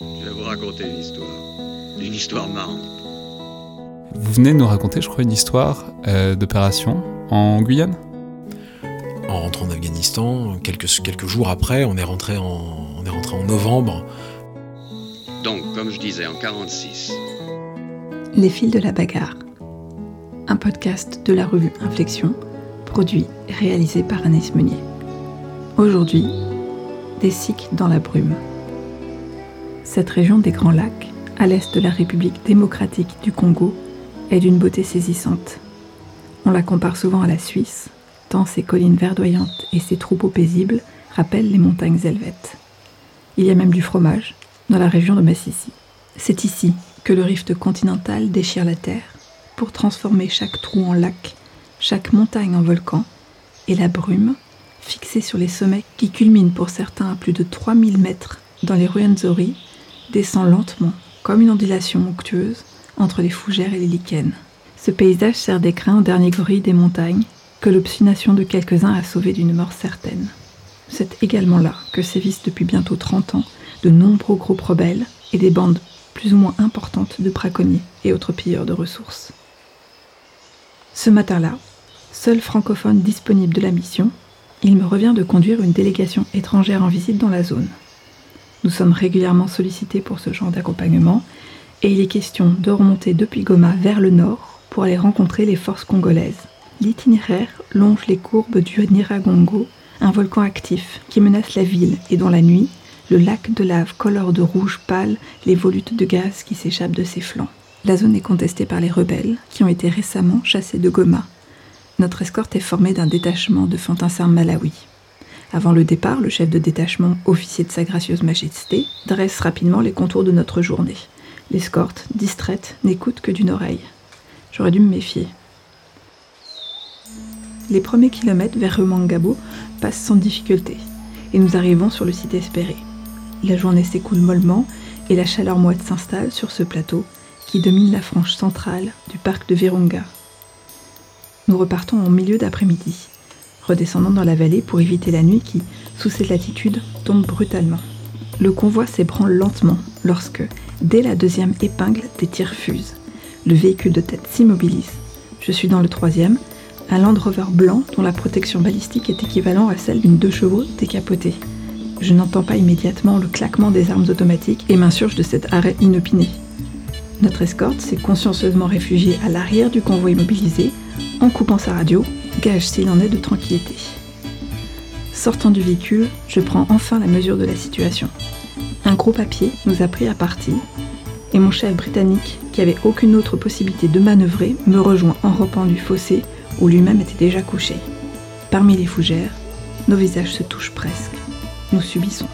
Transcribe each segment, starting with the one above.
Je vais vous raconter une histoire. Une histoire marrante. Vous venez de nous raconter, je crois, une histoire euh, d'opération en Guyane? En rentrant en Afghanistan, quelques, quelques jours après, on est, rentré en, on est rentré en novembre. Donc, comme je disais, en 46. Les fils de la bagarre. Un podcast de la revue Inflexion, produit et réalisé par Anaïs Meunier. Aujourd'hui, des sikhs dans la brume. Cette région des Grands Lacs, à l'est de la République démocratique du Congo, est d'une beauté saisissante. On la compare souvent à la Suisse, tant ses collines verdoyantes et ses troupeaux paisibles rappellent les montagnes helvètes. Il y a même du fromage, dans la région de Massissi. C'est ici que le rift continental déchire la terre pour transformer chaque trou en lac, chaque montagne en volcan, et la brume, fixée sur les sommets qui culminent pour certains à plus de 3000 mètres dans les Ruwenzori, descend lentement, comme une ondulation onctueuse, entre les fougères et les lichens. Ce paysage sert d'écrin aux derniers gorilles des montagnes, que l'obstination de quelques-uns a sauvé d'une mort certaine. C'est également là que sévissent depuis bientôt 30 ans de nombreux groupes rebelles et des bandes plus ou moins importantes de braconniers et autres pilleurs de ressources. Ce matin-là, seul francophone disponible de la mission, il me revient de conduire une délégation étrangère en visite dans la zone. Nous sommes régulièrement sollicités pour ce genre d'accompagnement et il est question de remonter depuis Goma vers le nord pour aller rencontrer les forces congolaises. L'itinéraire longe les courbes du Niragongo, un volcan actif qui menace la ville et dans la nuit, le lac de lave colore de rouge pâle les volutes de gaz qui s'échappent de ses flancs. La zone est contestée par les rebelles qui ont été récemment chassés de Goma. Notre escorte est formée d'un détachement de fantassins malawi. Avant le départ, le chef de détachement, officier de Sa Gracieuse Majesté, dresse rapidement les contours de notre journée. L'escorte, distraite, n'écoute que d'une oreille. J'aurais dû me méfier. Les premiers kilomètres vers Remangabo passent sans difficulté, et nous arrivons sur le site espéré. La journée s'écoule mollement, et la chaleur moite s'installe sur ce plateau qui domine la frange centrale du parc de Virunga. Nous repartons en milieu d'après-midi, redescendant dans la vallée pour éviter la nuit qui, sous cette latitude, tombe brutalement. Le convoi s'ébranle lentement lorsque, dès la deuxième épingle, des tirs fusent. Le véhicule de tête s'immobilise. Je suis dans le troisième, un Land Rover blanc dont la protection balistique est équivalente à celle d'une deux chevaux décapotée. Je n'entends pas immédiatement le claquement des armes automatiques et m'insurge de cet arrêt inopiné. Notre escorte s'est consciencieusement réfugiée à l'arrière du convoi immobilisé en coupant sa radio, gage s'il en est de tranquillité. Sortant du véhicule, je prends enfin la mesure de la situation. Un gros papier nous a pris à partie et mon chef britannique, qui avait aucune autre possibilité de manœuvrer, me rejoint en rampant du fossé où lui-même était déjà couché. Parmi les fougères, nos visages se touchent presque. Nous subissons.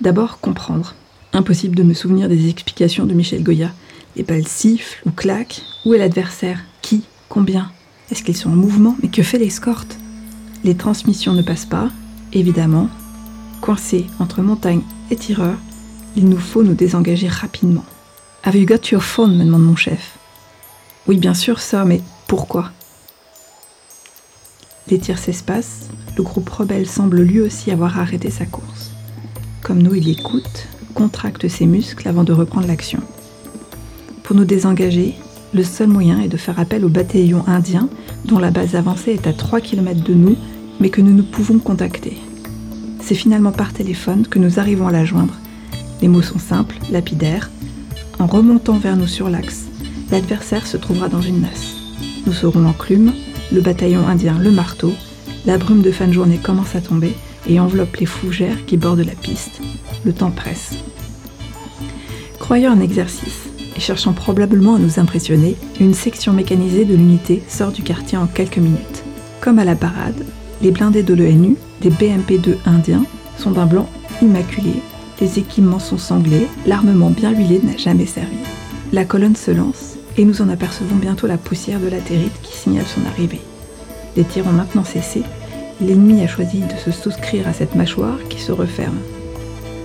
D'abord, comprendre. Impossible de me souvenir des explications de Michel Goya. Les balles sifflent ou claquent. Où est l'adversaire? Qui? Combien? Est-ce qu'ils sont en mouvement Mais que fait l'escorte Les transmissions ne passent pas, évidemment. Coincés entre montagne et tireur, il nous faut nous désengager rapidement. Have you got your phone me demande mon chef. Oui, bien sûr, ça, mais pourquoi? Les tirs s'espacent, le groupe rebelle semble lui aussi avoir arrêté sa course. Comme nous, il écoute, contracte ses muscles avant de reprendre l'action. Pour nous désengager, le seul moyen est de faire appel au bataillon indien dont la base avancée est à 3 km de nous, mais que nous ne pouvons contacter. C'est finalement par téléphone que nous arrivons à la joindre. Les mots sont simples, lapidaires. En remontant vers nous sur l'axe, l'adversaire se trouvera dans une masse. Nous serons l'enclume, le bataillon indien le marteau, la brume de fin de journée commence à tomber et enveloppe les fougères qui bordent la piste. Le temps presse. Croyant un exercice et cherchant probablement à nous impressionner, une section mécanisée de l'unité sort du quartier en quelques minutes. Comme à la parade, les blindés de l'ENU, des BMP-2 indiens, sont d'un blanc immaculé, les équipements sont sanglés, l'armement bien huilé n'a jamais servi. La colonne se lance et nous en apercevons bientôt la poussière de latérite qui signale son arrivée. Les tirs ont maintenant cessé, l'ennemi a choisi de se souscrire à cette mâchoire qui se referme.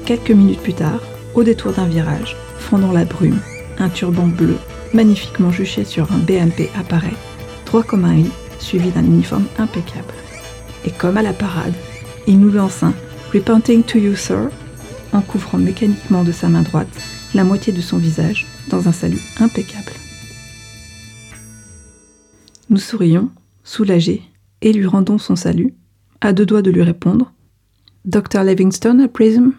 Quelques minutes plus tard, au détour d'un virage, fondant la brume, un turban bleu, magnifiquement juché sur un BMP apparaît, droit comme un i, suivi d'un uniforme impeccable. Et comme à la parade, il nous lance un Repenting to you, sir, en couvrant mécaniquement de sa main droite la moitié de son visage dans un salut impeccable. Nous sourions, soulagés, et lui rendons son salut, à deux doigts de lui répondre Dr. Livingstone à Prism